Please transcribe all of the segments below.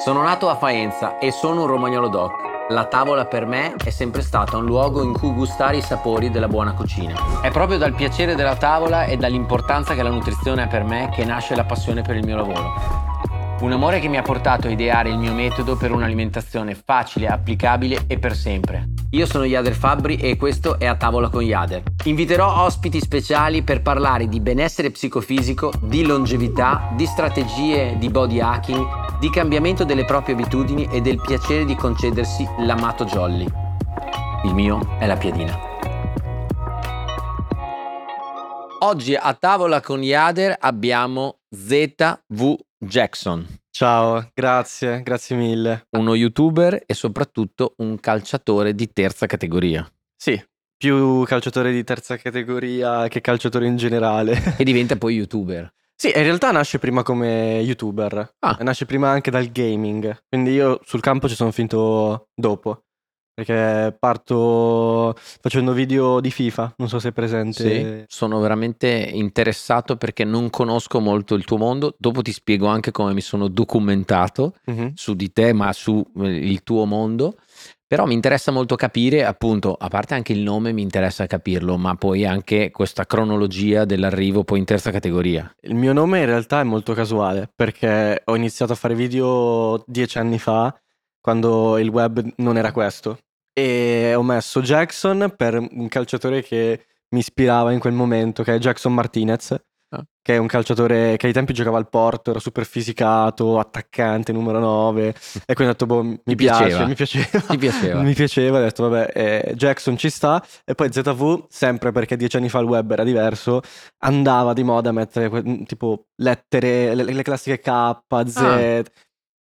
Sono nato a Faenza e sono un romagnolo doc. La tavola per me è sempre stata un luogo in cui gustare i sapori della buona cucina. È proprio dal piacere della tavola e dall'importanza che la nutrizione ha per me che nasce la passione per il mio lavoro. Un amore che mi ha portato a ideare il mio metodo per un'alimentazione facile, applicabile e per sempre. Io sono Yader Fabbri e questo è A Tavola con Yader. Inviterò ospiti speciali per parlare di benessere psicofisico, di longevità, di strategie di body hacking, di cambiamento delle proprie abitudini e del piacere di concedersi l'amato jolly. Il mio è la piadina. Oggi a tavola con Yader abbiamo ZV Jackson. Ciao, grazie, grazie mille. Uno youtuber e soprattutto un calciatore di terza categoria. Sì, più calciatore di terza categoria che calciatore in generale. E diventa poi youtuber. Sì, in realtà nasce prima come youtuber. Ah. Nasce prima anche dal gaming. Quindi io sul campo ci sono finito dopo. Perché parto facendo video di FIFA, non so se è presente. Sì, sono veramente interessato perché non conosco molto il tuo mondo. Dopo ti spiego anche come mi sono documentato Mhm. su di te, ma su eh, il tuo mondo. Però mi interessa molto capire, appunto, a parte anche il nome, mi interessa capirlo, ma poi anche questa cronologia dell'arrivo poi in terza categoria. Il mio nome in realtà è molto casuale perché ho iniziato a fare video dieci anni fa, quando il web non era questo. E ho messo Jackson per un calciatore che mi ispirava in quel momento, che è Jackson Martinez, Ah. che è un calciatore che ai tempi giocava al Porto, era super fisicato, attaccante, numero 9. E quindi ho detto, boh, mi Ti piace, piaceva? mi piaceva. Ti piaceva? mi piaceva, ho detto, vabbè, eh, Jackson ci sta. E poi ZV, sempre perché dieci anni fa il web era diverso, andava di moda mettere que- mm, tipo lettere, le, le classiche K, Z, Ah.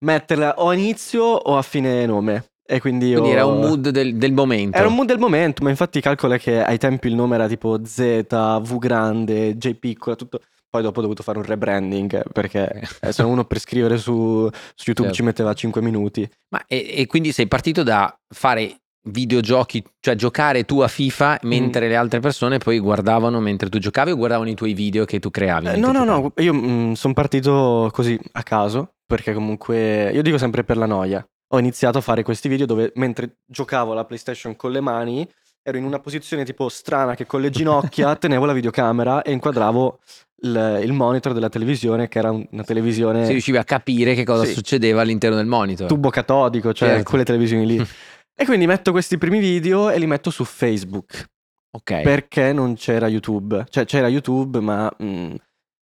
metterle o a inizio o a fine nome. E quindi io... Quindi era un mood del, del momento. Era un mood del momento, ma infatti calcola che ai tempi il nome era tipo Z, V grande, J piccola, tutto. Poi dopo ho dovuto fare un rebranding perché eh, se no uno per scrivere su, su YouTube Certo. ci metteva 5 minuti. Ma e, e quindi sei partito da fare videogiochi, cioè giocare tu a FIFA mentre le altre persone poi guardavano mentre tu giocavi o guardavano i tuoi video che tu creavi? Eh, no, no, no, io sono partito così a caso perché comunque io dico sempre per la noia. Ho iniziato a fare questi video dove mentre giocavo alla PlayStation con le mani ero in una posizione tipo strana che con le ginocchia tenevo la videocamera e inquadravo il, il monitor della televisione che era un- una televisione Si riuscivi a capire che cosa Sì. succedeva all'interno del monitor. tubo catodico, cioè Certo. quelle televisioni lì. e quindi metto questi primi video e li metto su Facebook ok. perché non c'era YouTube. Cioè c'era YouTube ma... mm,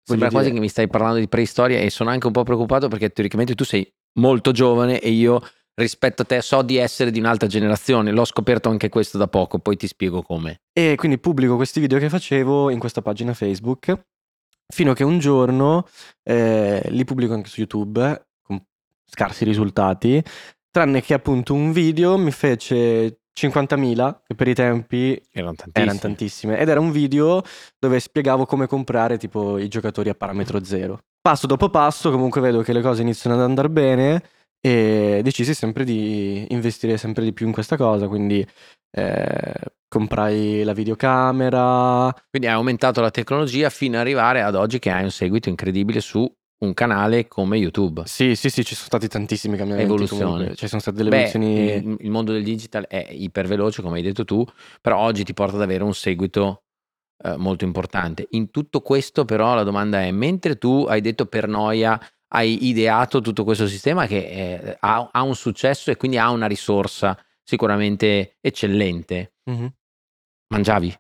Sembra quasi dire- che mi stai parlando di preistoria e sono anche un po' preoccupato perché teoricamente tu sei molto giovane e io rispetto a te so di essere di un'altra generazione. L'ho scoperto anche questo da poco, poi ti spiego come. E quindi pubblico questi video che facevo in questa pagina Facebook, fino a che un giorno eh, li pubblico anche su YouTube, con scarsi risultati, tranne che appunto un video mi fece 50.000, che per i tempi Erano tantissimi. erano tantissime, ed era un video dove spiegavo come comprare tipo i giocatori a parametro zero. Passo dopo passo comunque vedo che le cose iniziano ad andare bene e decisi sempre di investire sempre di più in questa cosa, quindi eh, comprai la videocamera, Quindi hai aumentato la tecnologia fino ad arrivare ad oggi che hai un seguito incredibile su un canale come YouTube. sì sì sì ci sono stati tantissimi cambiamenti, Evoluzione. comunque. ci sono state delle Beh, evoluzioni... il, il mondo del digital è iperveloce, come hai detto tu, però oggi ti porta ad avere un seguito eh, molto importante. In tutto questo, però, la domanda è: mentre tu hai detto per noia, hai ideato tutto questo sistema che eh, ha, ha un successo e quindi ha una risorsa sicuramente eccellente, Mhm. mangiavi?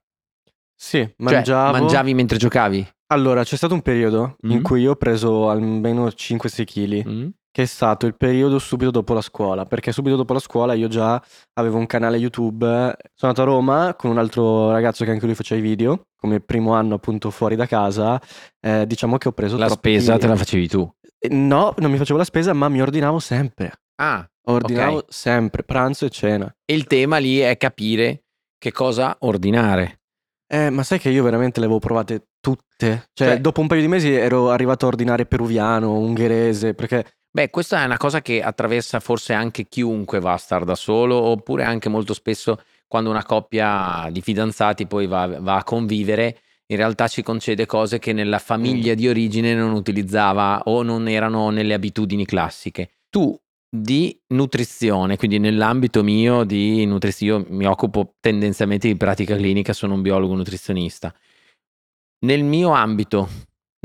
Sì, Cioè, mangiavo... mangiavi mentre giocavi? Allora, c'è stato un periodo in Mm. cui io ho preso almeno 5-6 kg. Mm? che è stato il periodo subito dopo la scuola, perché subito dopo la scuola io già avevo un canale YouTube, sono andato a Roma con un altro ragazzo che anche lui faceva i video, come primo anno appunto fuori da casa, eh, diciamo che ho preso La troppi spesa te la facevi tu. Eh, No, non mi facevo la spesa, ma mi ordinavo sempre, Ah, ordinavo sempre, pranzo e cena. e il tema lì è capire che cosa ordinare. Eh, ma sai che io veramente le avevo provate tutte, cioè, Cioè- dopo un paio di mesi ero arrivato a ordinare peruviano, ungherese, perché Beh, questa è una cosa che attraversa forse anche chiunque va a star da solo, oppure anche molto spesso quando una coppia di fidanzati poi va, va a convivere, in realtà ci concede cose che nella famiglia di origine non utilizzava o non erano nelle abitudini classiche. Tu di nutrizione, quindi nell'ambito mio di nutrizione, io mi occupo tendenzialmente di pratica clinica, sono un biologo nutrizionista. Nel mio ambito,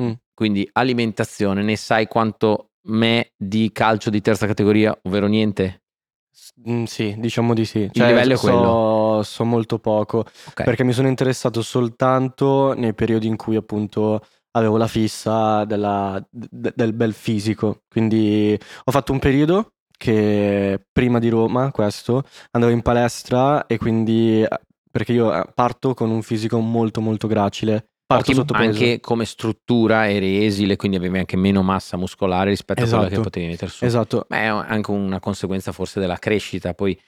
Mm. quindi alimentazione, ne sai quanto me di calcio di terza categoria, ovvero niente? Mm, sì, diciamo di sì. Cioè, livello è so, quello. so molto poco Ok. perché mi sono interessato soltanto nei periodi in cui appunto avevo la fissa della- de- del bel fisico. Quindi ho fatto un periodo che prima di Roma, questo, andavo in palestra e quindi eh, perché io eh, parto con un fisico molto molto gracile. Parto Anche- sotto anche come struttura eri esile, quindi avevi anche meno massa muscolare rispetto a quella che Esatto. potevi mettere su. Esatto. Ma è anche una conseguenza forse della crescita, poi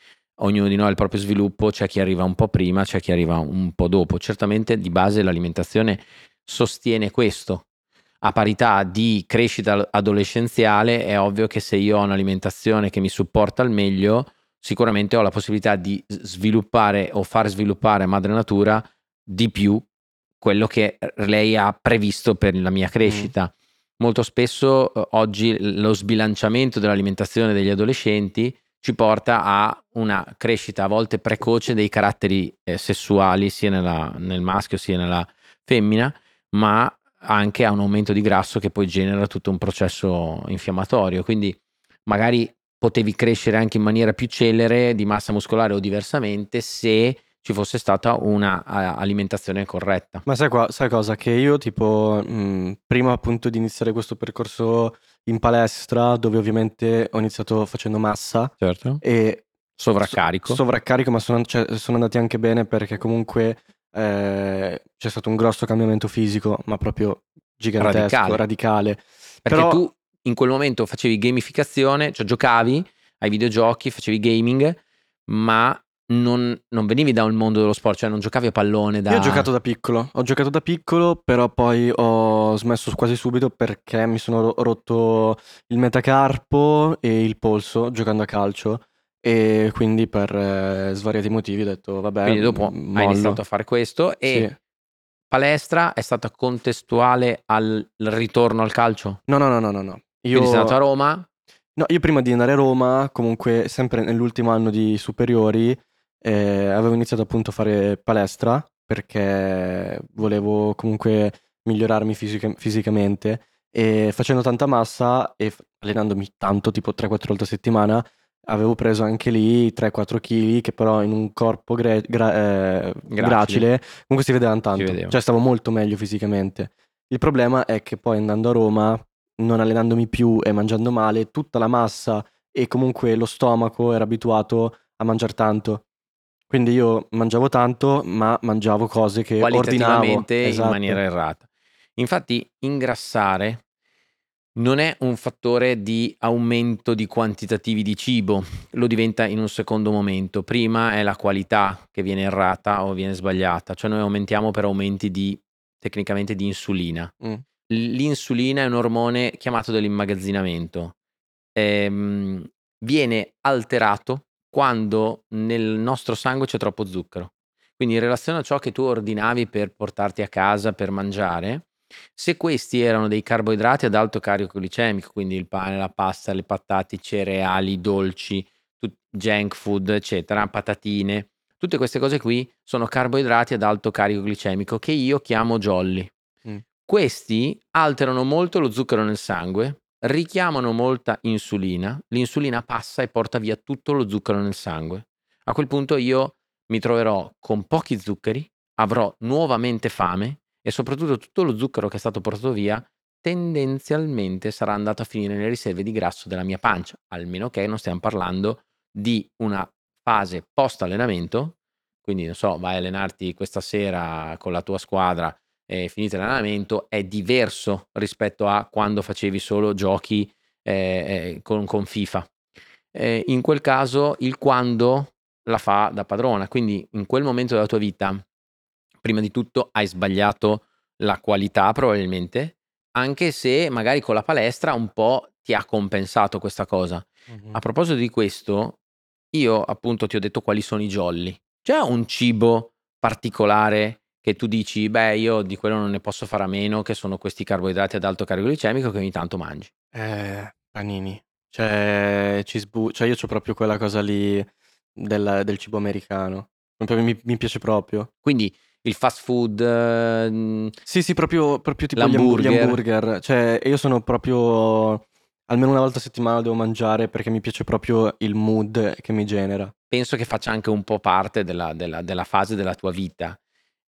ognuno di noi ha il proprio sviluppo, c'è chi arriva un po' prima, c'è chi arriva un po' dopo. Certamente di base l'alimentazione sostiene questo. A parità di crescita adolescenziale è ovvio che se io ho un'alimentazione che mi supporta al meglio, sicuramente ho la possibilità di sviluppare o far sviluppare madre natura di più quello che lei ha previsto per la mia crescita. Molto spesso eh, oggi lo sbilanciamento dell'alimentazione degli adolescenti ci porta a una crescita a volte precoce dei caratteri eh, sessuali sia nella- nel maschio sia nella femmina, ma anche a un aumento di grasso che poi genera tutto un processo infiammatorio. Quindi magari potevi crescere anche in maniera più celere di massa muscolare o diversamente se ci fosse stata una a- alimentazione corretta. Ma sai, qua, sai cosa? Che io tipo, mh, prima appunto di iniziare questo percorso in palestra, dove ovviamente ho iniziato facendo massa Certo. e Sovraccarico. so- sovraccarico, ma sono, cioè, sono andati anche bene perché comunque eh, c'è stato un grosso cambiamento fisico, ma proprio gigantesco, Radicale. radicale. Perché Però- tu in quel momento facevi gamificazione, cioè giocavi ai videogiochi, facevi gaming, ma non, non venivi da un mondo dello sport, cioè non giocavi a pallone da... Io ho giocato da piccolo, ho giocato da piccolo, però poi ho smesso quasi subito perché mi sono ro- rotto il metacarpo e il polso giocando a calcio e quindi per eh, svariati motivi ho detto vabbè, Quindi dopo m- hai mollo. iniziato a fare questo e Sì. palestra è stata contestuale al ritorno al calcio? No, no, no, no, no, no. Io... Quindi sei andato a Roma? No, io prima di andare a Roma, comunque sempre nell'ultimo anno di superiori, eh, avevo iniziato appunto a fare palestra perché volevo comunque migliorarmi fisica- fisicamente e facendo tanta massa e f- allenandomi tanto, tipo 3-4 volte a settimana, avevo preso anche lì 3-4 kg che però in un corpo gre- gra- eh, gracile comunque si vedevano tanto, vedeva. cioè stavo molto meglio fisicamente. Il problema è che poi andando a Roma non allenandomi più e mangiando male, tutta la massa e comunque lo stomaco era abituato a mangiare tanto. Quindi io mangiavo tanto, ma mangiavo cose che ordinavo. qualitativamente in Esatto. maniera errata. Infatti, ingrassare non è un fattore di aumento di quantitativi di cibo, lo diventa in un secondo momento. Prima è la qualità che viene errata o viene sbagliata, cioè noi aumentiamo per aumenti di tecnicamente di insulina. Mm. L'insulina è un ormone chiamato dell'immagazzinamento. Ehm, viene alterato quando nel nostro sangue c'è troppo zucchero. Quindi in relazione a ciò che tu ordinavi per portarti a casa per mangiare, se questi erano dei carboidrati ad alto carico glicemico, quindi il pane, la pasta, le patate, i cereali, i dolci, tut- junk food, eccetera, patatine, tutte queste cose qui sono carboidrati ad alto carico glicemico che io chiamo jolly. Mm. Questi alterano molto lo zucchero nel sangue, richiamano molta insulina, l'insulina passa e porta via tutto lo zucchero nel sangue. A quel punto io mi troverò con pochi zuccheri, avrò nuovamente fame e soprattutto tutto lo zucchero che è stato portato via tendenzialmente sarà andato a finire nelle riserve di grasso della mia pancia, almeno che non stiamo parlando di una fase post allenamento, quindi non so, vai a allenarti questa sera con la tua squadra e finito l'allenamento, è diverso rispetto a quando facevi solo giochi eh, eh, con, con FIFA. Eh, in quel caso il quando la fa da padrona, quindi in quel momento della tua vita, prima di tutto hai sbagliato la qualità probabilmente, anche se magari con la palestra un po' ti ha compensato questa cosa. Mhm. A proposito di questo, io appunto ti ho detto quali sono i jolly. C'è un cibo particolare che tu dici, beh, io di quello non ne posso fare a meno, che sono questi carboidrati ad alto carico glicemico che ogni tanto mangi. Eh, panini. C'è cheesebu cioè io c'ho proprio quella cosa lì del del cibo americano. Mi mi piace proprio. Quindi il fast food, mhmm Sì, sì, proprio proprio tipo gli hamburger. Cioè, io sono proprio almeno una volta a settimana devo mangiare perché mi piace proprio il mood che mi genera. penso che faccia anche un po' parte della della della fase della tua vita.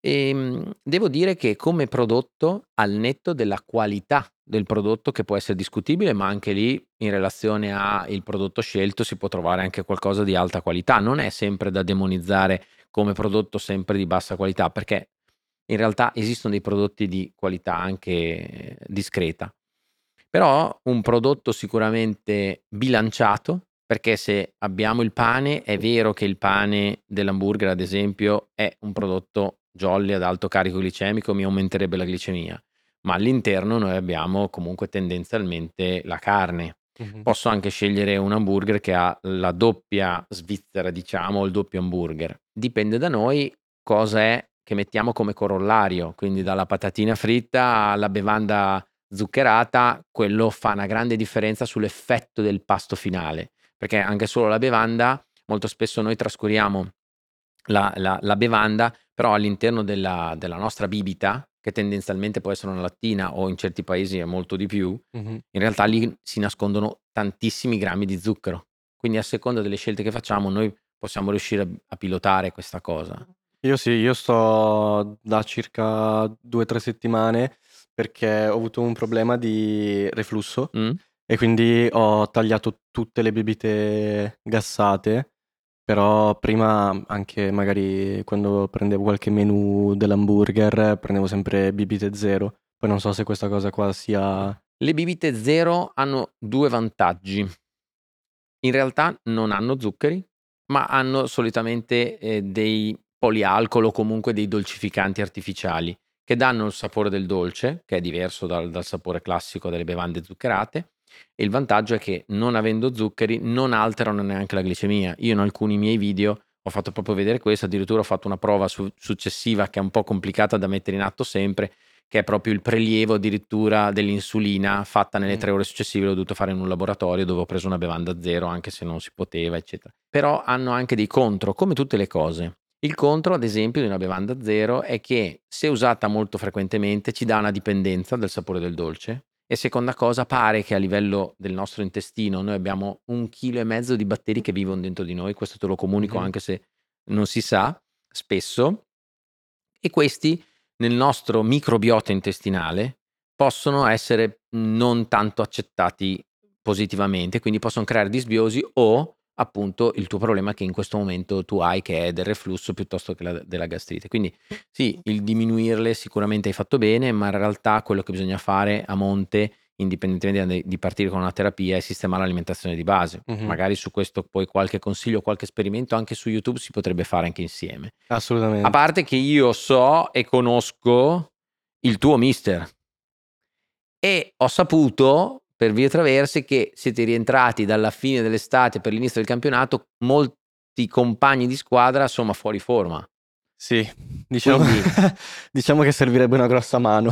Ehm, devo dire che come prodotto, al netto della qualità del prodotto che può essere discutibile, ma anche lì in relazione a il prodotto scelto si può trovare anche qualcosa di alta qualità. Non è sempre da demonizzare come prodotto sempre di bassa qualità, perché in realtà esistono dei prodotti di qualità anche discreta. Però un prodotto sicuramente bilanciato, perché se abbiamo il pane, è vero che il pane dell'hamburger, ad esempio, è un prodotto jolly ad alto carico glicemico, mi aumenterebbe la glicemia, ma all'interno noi abbiamo comunque tendenzialmente la carne. Mh-mh. Posso anche scegliere un hamburger che ha la doppia svizzera, diciamo, o il doppio hamburger. Dipende da noi cosa è che mettiamo come corollario, quindi dalla patatina fritta alla bevanda zuccherata, quello fa una grande differenza sull'effetto del pasto finale, perché anche solo la bevanda, molto spesso noi trascuriamo la la la bevanda, però all'interno della della nostra bibita, che tendenzialmente può essere una lattina o in certi paesi è molto di più, Mh-mh. in realtà lì si nascondono tantissimi grammi di zucchero. Quindi a seconda delle scelte che facciamo noi possiamo riuscire a pilotare questa cosa. Io sì, io sto da circa 2, 3 settimane perché ho avuto un problema di reflusso Mh. e quindi ho tagliato tutte le bibite gassate, però prima anche magari quando prendevo qualche menù dell'hamburger prendevo sempre bibite zero. Poi non so se questa cosa qua sia Le bibite zero hanno 2 vantaggi. In realtà non hanno zuccheri, ma hanno solitamente, ehm, dei polialcol o comunque dei dolcificanti artificiali, che danno il sapore del dolce, che è diverso dal dal sapore classico delle bevande zuccherate, e il vantaggio è che non avendo zuccheri non alterano neanche la glicemia. Io in alcuni miei video ho fatto proprio vedere questo, addirittura ho fatto una prova su successiva che è un po' complicata da mettere in atto sempre, che è proprio il prelievo addirittura dell'insulina fatta nelle. 3 ore successive, l'ho dovuto fare in un laboratorio dove ho preso una bevanda zero anche se non si poteva, eccetera. Però hanno anche dei contro, come tutte le cose. Il contro, ad esempio, di una bevanda zero è che se usata molto frequentemente ci dà una dipendenza dal sapore del dolce e seconda cosa pare che a livello del nostro intestino noi abbiamo 1 chilo e mezzo di batteri che vivono dentro di noi, questo te lo comunico Mh-mh. anche se non si sa spesso, e questi nel nostro microbiota intestinale possono essere non tanto accettati positivamente, quindi possono creare disbiosi o appunto il tuo problema che in questo momento tu hai che è del reflusso piuttosto che la della gastrite. Quindi sì, il diminuirle sicuramente hai fatto bene, ma in realtà quello che bisogna fare a monte, indipendentemente di partire con una terapia, è sistemare l'alimentazione di base. Mh-mh. Magari su questo poi qualche consiglio, qualche esperimento anche su YouTube si potrebbe fare anche insieme. A Assolutamente. parte che io so e conosco il tuo mister. E ho saputo per vie traverse che siete rientrati dalla fine dell'estate per l'inizio del campionato, molti compagni di squadra insomma fuori forma. Sì, diciamo diciamo che servirebbe una grossa mano.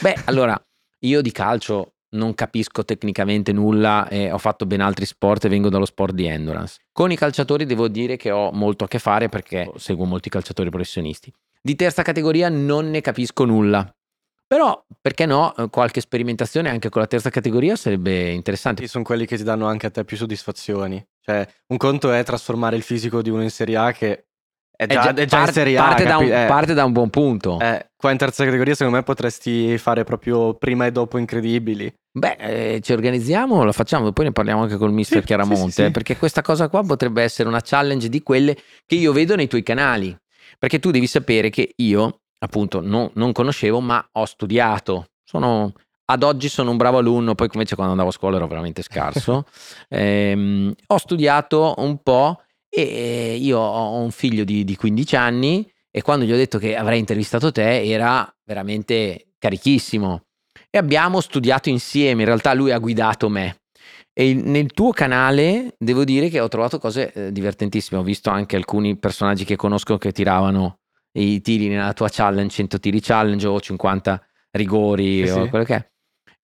Beh, allora io di calcio non capisco tecnicamente nulla e ho fatto ben altri sport e vengo dallo sport di endurance. Con i calciatori devo dire che ho molto a che fare perché seguo molti calciatori professionisti. Di terza categoria non ne capisco nulla. Però, perché no, eh, qualche sperimentazione anche con la terza categoria sarebbe interessante. Sì, son quelli che ti danno anche a te più soddisfazioni. Cioè, un conto è trasformare il fisico di uno in Serie A che è già è già in par Serie A, parte da capi un eh. parte da un buon punto. Eh, qua in terza categoria secondo me potresti fare proprio prima e dopo incredibili. Beh, ehm, ci organizziamo, la facciamo, poi ne parliamo anche col mister Sì, Chiaramonte, sì, sì. perché questa cosa qua potrebbe essere una challenge di quelle che io vedo nei tuoi canali. Perché tu devi sapere che io, appunto, no non conoscevo, ma ho studiato. Sono ad oggi sono un bravo alunno, poi invece quando andavo a scuola ero veramente scarso. Ehm, ho studiato un po' e io ho un figlio di di 15 anni e quando gli ho detto che avrei intervistato te era veramente carichissimo. E abbiamo studiato insieme, in realtà lui ha guidato me. E nel tuo canale devo dire che ho trovato cose, ehm, divertentissime. Ho visto anche alcuni personaggi che conosco che tiravano i tiri nella tua challenge, 100 tiri challenge o 50 rigori Sì, o quello che è.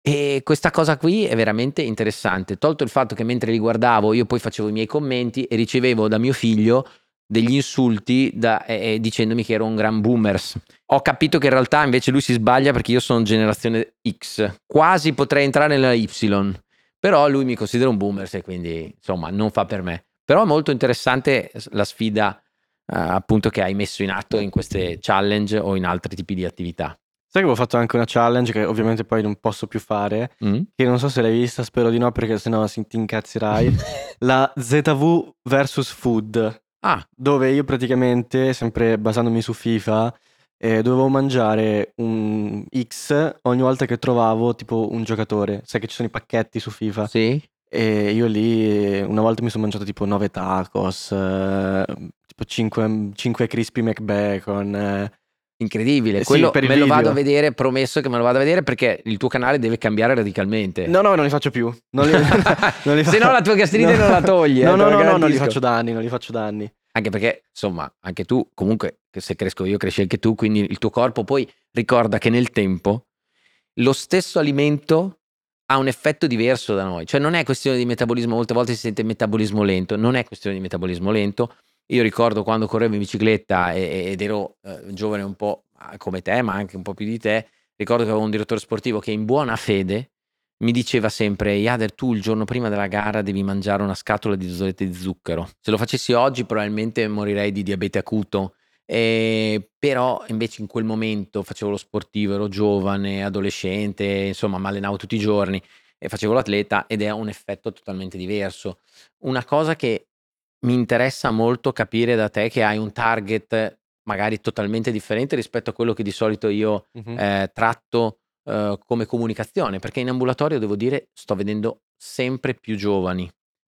E questa cosa qui è veramente interessante, tolto il fatto che mentre li guardavo io poi facevo i miei commenti e ricevevo da mio figlio degli insulti da, eh, dicendomi che ero un gran boomers. Ho capito che in realtà invece lui si sbaglia perché io sono generazione X, quasi potrei entrare nella Y, però lui mi considera un boomers e quindi insomma non fa per me. Però è molto interessante la sfida eh, appunto che hai messo in atto in queste challenge o in altri tipi di attività. Sai che avevo fatto anche una challenge che ovviamente poi non posso più fare, mm. che non so se l'hai vista, spero di no perché sennò ti incazzerai. la ZV versus Food. Ah. Dove io praticamente, sempre basandomi su FIFA, eh, dovevo mangiare un X ogni volta che trovavo tipo un giocatore. Sai che ci sono i pacchetti su FIFA? Sì. E io lì una volta mi sono mangiato tipo 9 tacos, eh, tipo 5, 5 crispy McBacon. Eh, Incredibile, quello sì, me lo vado a vedere, promesso che me lo vado a vedere perché il tuo canale deve cambiare radicalmente. No, no, non li faccio più. Li, non li fa... Se no la tua gastrite no. non la togli. No, eh, no, no, no, non li faccio da anni, non li faccio da anni. Anche perché, insomma, anche tu, comunque, se cresco io, cresci anche tu, quindi il tuo corpo poi ricorda che nel tempo lo stesso alimento ha un effetto diverso da noi. Cioè non è questione di metabolismo, molte volte si sente metabolismo lento, non è questione di metabolismo lento, io ricordo quando correvo in bicicletta ed ero eh, giovane un po' come te, ma anche un po' più di te, ricordo che avevo un direttore sportivo che in buona fede mi diceva sempre, Yader, tu il giorno prima della gara devi mangiare una scatola di dosette di zucchero. Se lo facessi oggi probabilmente morirei di diabete acuto. Eh, però invece in quel momento facevo lo sportivo, ero giovane, adolescente, insomma, mi allenavo tutti i giorni e facevo l'atleta ed è un effetto totalmente diverso. Una cosa che mi interessa molto capire da te che hai un target magari totalmente differente rispetto a quello che di solito io uh-huh. eh, tratto eh, come comunicazione, perché in ambulatorio devo dire sto vedendo sempre più giovani.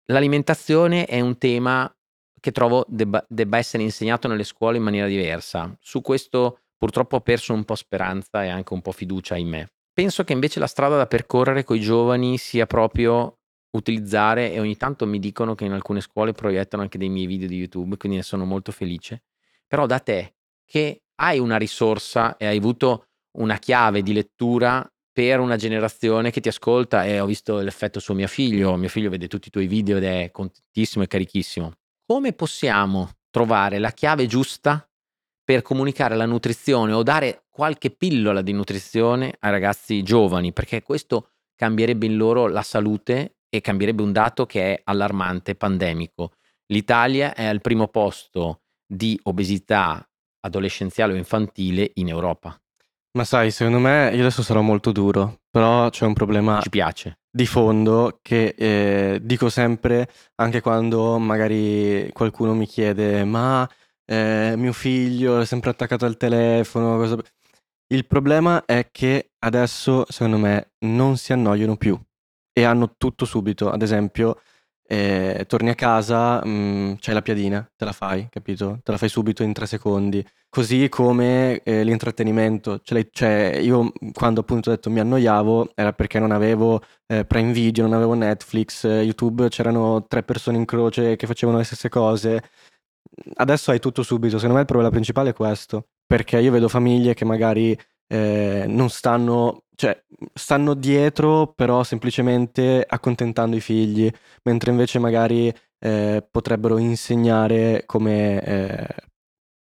L'alimentazione è un tema che trovo debba, debba essere insegnato nelle scuole in maniera diversa. Su questo purtroppo ho perso un po' speranza e anche un po' fiducia in me. Penso che invece la strada da percorrere con i giovani sia proprio utilizzare e ogni tanto mi dicono che in alcune scuole proiettano anche dei miei video di YouTube, quindi ne sono molto felice. Però da te che hai una risorsa e hai avuto una chiave di lettura per una generazione che ti ascolta e ho visto l'effetto su mio figlio, mio figlio vede tutti i tuoi video ed è contentissimo e carichissimo. Come possiamo trovare la chiave giusta per comunicare la nutrizione o dare qualche pillola di nutrizione ai ragazzi giovani? Perché questo cambierebbe in loro la salute e cambierebbe un dato che è allarmante, pandemico. L'Italia è al primo posto di obesità adolescenziale o infantile in Europa. Ma sai, secondo me, io adesso sarò molto duro, però c'è un problema Ci piace. di fondo che eh, dico sempre, anche quando magari qualcuno mi chiede, ma eh, mio figlio è sempre attaccato al telefono. Cosa... Il problema è che adesso, secondo me, non si annoiano più e hanno tutto subito. Ad esempio, eh, torni a casa, mh, mm, c'hai la piadina, te la fai, capito? Te la fai subito in tre secondi. Così come eh, l'intrattenimento. Cioè, cioè, io quando appunto ho detto mi annoiavo era perché non avevo eh, Prime Video, non avevo Netflix, eh, YouTube, c'erano tre persone in croce che facevano le stesse cose. Adesso hai tutto subito. Secondo me il problema principale è questo. Perché io vedo famiglie che magari eh, non stanno, cioè stanno dietro però semplicemente accontentando i figli, mentre invece magari eh, potrebbero insegnare come eh,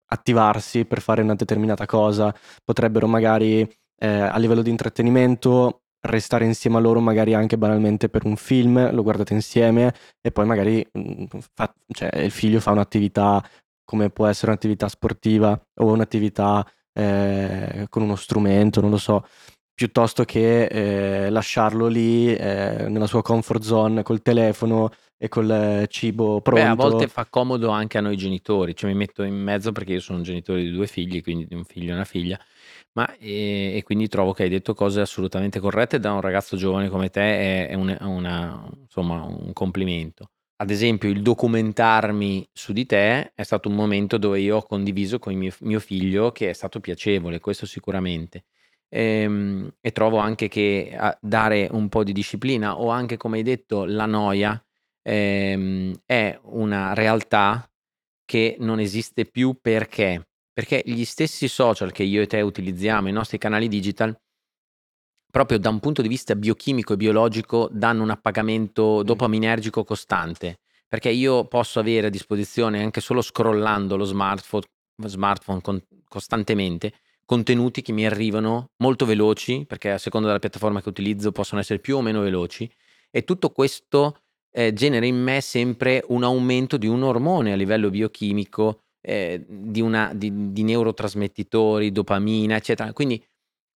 attivarsi per fare una determinata cosa, potrebbero magari eh, a livello di intrattenimento restare insieme a loro magari anche banalmente per un film, lo guardate insieme e poi magari mm, fa, cioè, il figlio fa un'attività come può essere un'attività sportiva o un'attività eh, con uno strumento, non lo so, piuttosto che eh, lasciarlo lì eh, nella sua comfort zone col telefono e col cibo pronto. Beh, a volte fa comodo anche a noi genitori, cioè mi metto in mezzo perché io sono un genitore di due figli, quindi di un figlio e una figlia, ma e, e quindi trovo che hai detto cose assolutamente corrette da un ragazzo giovane come te è, è un, una, insomma, un complimento ad esempio, il documentarmi su di te è stato un momento dove io ho condiviso con mio, mio figlio che è stato piacevole, questo sicuramente. Ehm, e trovo anche che dare un po' di disciplina o anche, come hai detto, la noia ehm, è una realtà che non esiste più perché? Perché gli stessi social che io e te utilizziamo, i nostri canali digital, proprio da un punto di vista biochimico e biologico danno un appagamento dopaminergico costante. Perché io posso avere a disposizione, anche solo scrollando lo smartphone, smartphone con- costantemente, contenuti che mi arrivano molto veloci, perché a seconda della piattaforma che utilizzo possono essere più o meno veloci, e tutto questo eh, genera in me sempre un aumento di un ormone a livello biochimico, eh, di, una, di, di neurotrasmettitori, dopamina, eccetera. Quindi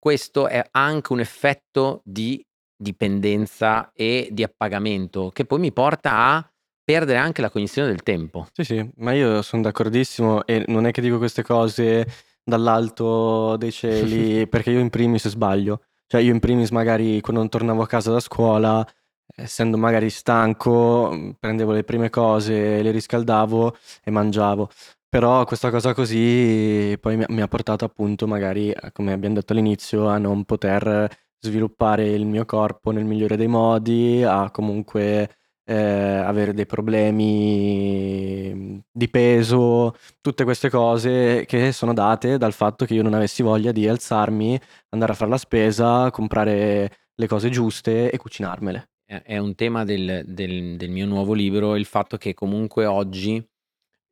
questo è anche un effetto di dipendenza e di appagamento che poi mi porta a perdere anche la cognizione del tempo. Sì, sì, ma io sono d'accordissimo e non è che dico queste cose dall'alto dei cieli perché io in primis sbaglio. Cioè io in primis magari quando tornavo a casa da scuola, essendo magari stanco, prendevo le prime cose, le riscaldavo e mangiavo. Però questa cosa così poi mi ha portato appunto magari, come abbiamo detto all'inizio, a non poter sviluppare il mio corpo nel migliore dei modi, a comunque eh, avere dei problemi di peso, tutte queste cose che sono date dal fatto che io non avessi voglia di alzarmi, andare a fare la spesa, comprare le cose giuste e cucinarmele. È un tema del, del, del mio nuovo libro il fatto che comunque oggi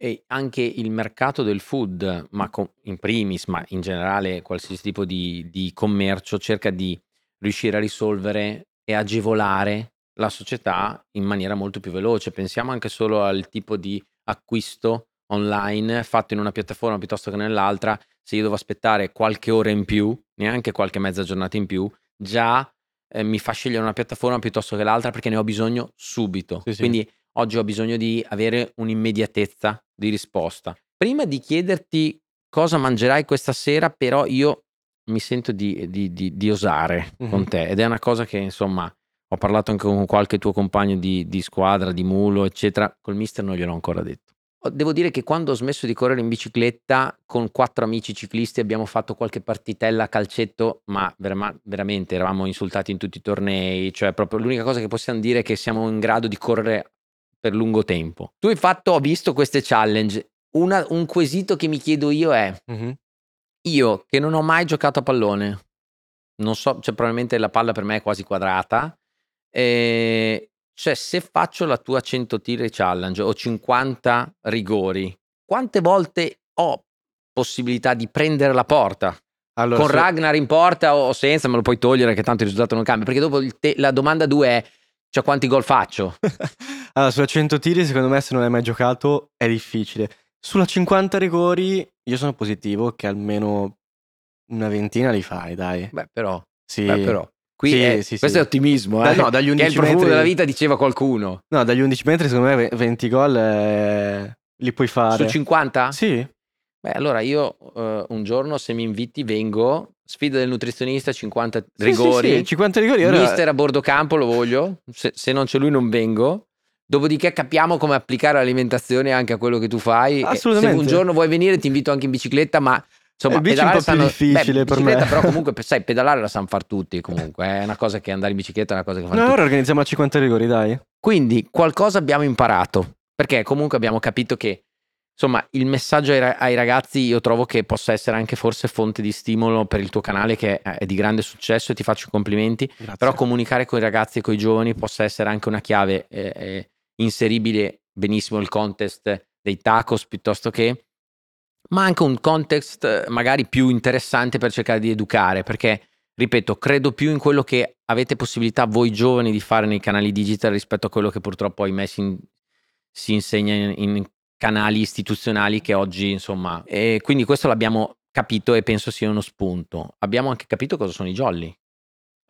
e anche il mercato del food, ma in primis, ma in generale qualsiasi tipo di, di commercio, cerca di riuscire a risolvere e agevolare la società in maniera molto più veloce. Pensiamo anche solo al tipo di acquisto online fatto in una piattaforma piuttosto che nell'altra. Se io devo aspettare qualche ora in più, neanche qualche mezza giornata in più, già eh, mi fa scegliere una piattaforma piuttosto che l'altra perché ne ho bisogno subito. Sì, sì. Quindi oggi ho bisogno di avere un'immediatezza di risposta. Prima di chiederti cosa mangerai questa sera, però io mi sento di, di, di, di osare mm-hmm. con te ed è una cosa che insomma ho parlato anche con qualche tuo compagno di, squadra, di mulo, eccetera. Col mister non gliel'ho ancora detto. Devo dire che quando ho smesso di correre in bicicletta con quattro amici ciclisti abbiamo fatto qualche partitella a calcetto, ma vera- veramente eravamo insultati in tutti i tornei, cioè proprio l'unica cosa che possiamo dire è che siamo in grado di correre per lungo tempo. Tu hai fatto, ho visto queste challenge. Una, un quesito che mi chiedo io è: mm-hmm. io che non ho mai giocato a pallone, non so, cioè probabilmente la palla per me è quasi quadrata. E, cioè, se faccio la tua 100 tiri challenge o 50 rigori, quante volte ho possibilità di prendere la porta? Allora, con se... Ragnar in porta o senza, me lo puoi togliere che tanto il risultato non cambia. Perché dopo te- la domanda 2 è: cioè, quanti gol faccio? allora, sulla 100 tiri, secondo me, se non hai mai giocato, è difficile. Sulla 50 rigori, io sono positivo che almeno una ventina li fai, dai. Beh, però. Sì. Beh, però. Qui sì, è, sì, questo sì. è ottimismo, eh? no, dagli 11 che è il profumo metri... della vita, diceva qualcuno. No, dagli 11 metri, secondo me, 20 gol eh, li puoi fare. Su 50? Sì. Beh, allora io uh, un giorno, se mi inviti, vengo. Sfida del nutrizionista, 50 rigori. Sì, sì, 50 rigori. Mister a bordo campo lo voglio. Se, se, non c'è lui, non vengo. Dopodiché capiamo come applicare l'alimentazione anche a quello che tu fai. Assolutamente. Se un giorno vuoi venire, ti invito anche in bicicletta, ma Insomma, il bici è un po' sanno, più difficile beh, per me. Però comunque, sai, pedalare la sanno far tutti comunque. È una cosa che andare in bicicletta è una cosa che fanno no, tutti. Allora organizziamo a 50 rigori, dai. Quindi qualcosa abbiamo imparato. Perché comunque abbiamo capito che insomma il messaggio ai, ai, ragazzi io trovo che possa essere anche forse fonte di stimolo per il tuo canale che è di grande successo e ti faccio i complimenti Grazie. però comunicare con i ragazzi e con i giovani possa essere anche una chiave eh, eh, inseribile benissimo il contest dei tacos piuttosto che ma anche un context eh, magari più interessante per cercare di educare, perché, ripeto, credo più in quello che avete possibilità voi giovani di fare nei canali digital rispetto a quello che purtroppo ahimè si, si insegna in, in, canali istituzionali che oggi, insomma, e quindi questo l'abbiamo capito e penso sia uno spunto. Abbiamo anche capito cosa sono i jolly.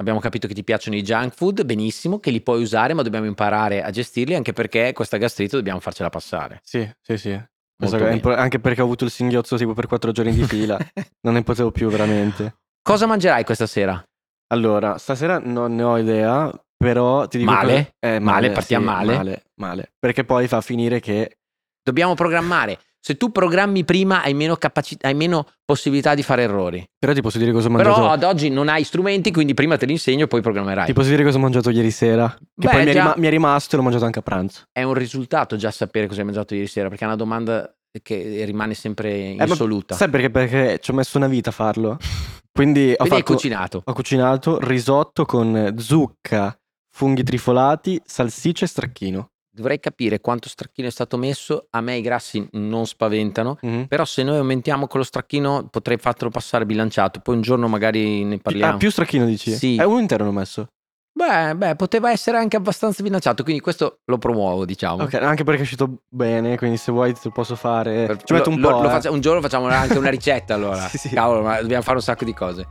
Abbiamo capito che ti piacciono i junk food, benissimo, che li puoi usare, ma dobbiamo imparare a gestirli anche perché questa gastrite dobbiamo farcela passare. Sì, sì, sì. Esatto, anche perché ho avuto il singhiozzo tipo per quattro giorni di fila. non ne potevo più veramente. Cosa mangerai questa sera? Allora, stasera non ne ho idea, però ti dico... Male? Che... Eh, male, male, partiamo sì, male. Male, male. Perché poi fa finire che... Dobbiamo programmare. Se tu programmi prima hai meno, capaci- hai meno possibilità di fare errori. Però ti posso dire cosa ho mangiato. Però ad oggi non hai strumenti, quindi prima te li insegno e poi programmerai. Ti posso dire cosa ho mangiato ieri sera? Che Beh, poi mi, già... è mi, è rimasto e l'ho mangiato anche a pranzo. È un risultato già sapere cosa hai mangiato ieri sera, perché è una domanda che rimane sempre insoluta. Eh, sai perché? Perché ci ho messo una vita a farlo. Quindi ho, Quindi hai fatto, cucinato. ho cucinato risotto con zucca, funghi trifolati, salsiccia e stracchino. Dovrei capire quanto stracchino è stato messo. A me i grassi non spaventano. Mhm. Però se noi aumentiamo con lo stracchino potrei fartelo passare bilanciato. Poi un giorno magari ne parliamo. Ah, più stracchino dici? Sì. È uno intero l'ho messo. Beh, beh, poteva essere anche abbastanza bilanciato. Quindi questo lo promuovo, diciamo. Ok, anche perché è uscito bene, quindi se vuoi te lo posso fare. Per- Ci metto un lo- po'. lo eh. faccia- un giorno facciamo anche una ricetta allora. Sì, sì. Cavolo, ma dobbiamo fare un sacco di cose.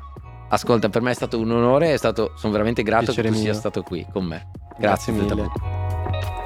Ascolta, per me è stato un onore, è stato, sono veramente grato Piacere che tu sia mio. stato qui con me. Grazie Grazie, mille.